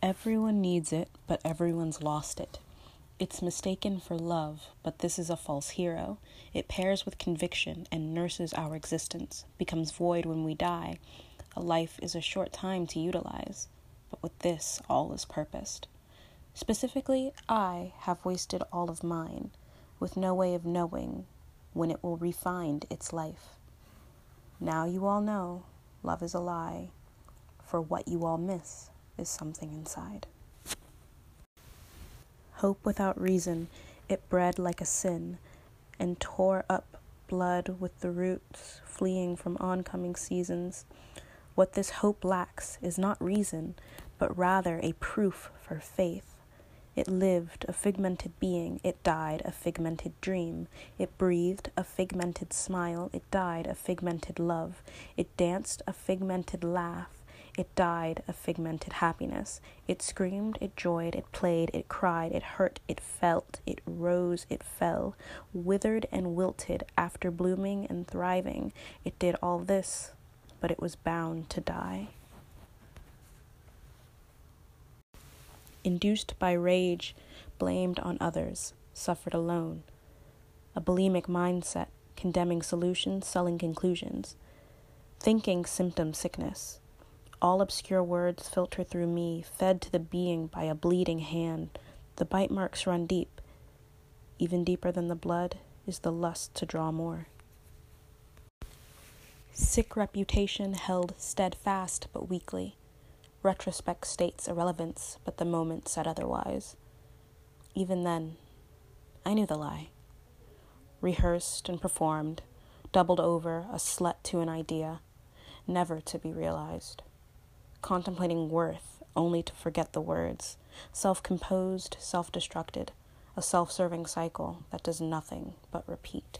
Everyone needs it, but everyone's lost it. It's mistaken for love, but this is a false hero. It pairs with conviction and nurses our existence, becomes void when we die. A life is a short time to utilize, but with this, all is purposed. Specifically, I have wasted all of mine, with no way of knowing when it will refind its life. Now you all know love is a lie, for what you all miss is something inside. Hope without reason, it bred like a sin, and tore up blood with the roots, fleeing from oncoming seasons. What this hope lacks is not reason, but rather a proof for faith. It lived a figmented being, it died a figmented dream. It breathed a figmented smile, it died a figmented love. It danced a figmented laugh, it died of figmented happiness. It screamed, it joyed, it played, it cried, it hurt, it felt, it rose, it fell, withered and wilted after blooming and thriving. It did all this, but it was bound to die. Induced by rage, blamed on others, suffered alone. A bulimic mindset, condemning solutions, selling conclusions. Thinking symptom sickness all obscure words filter through me, fed to the being by a bleeding hand. The bite marks run deep. Even deeper than the blood is the lust to draw more. Sick reputation held steadfast but weakly. Retrospect states irrelevance, but the moment said otherwise. Even then, I knew the lie. Rehearsed and performed, doubled over, a slut to an idea, never to be realized contemplating worth only to forget the words, self composed, self destructed, a self serving cycle that does nothing but repeat.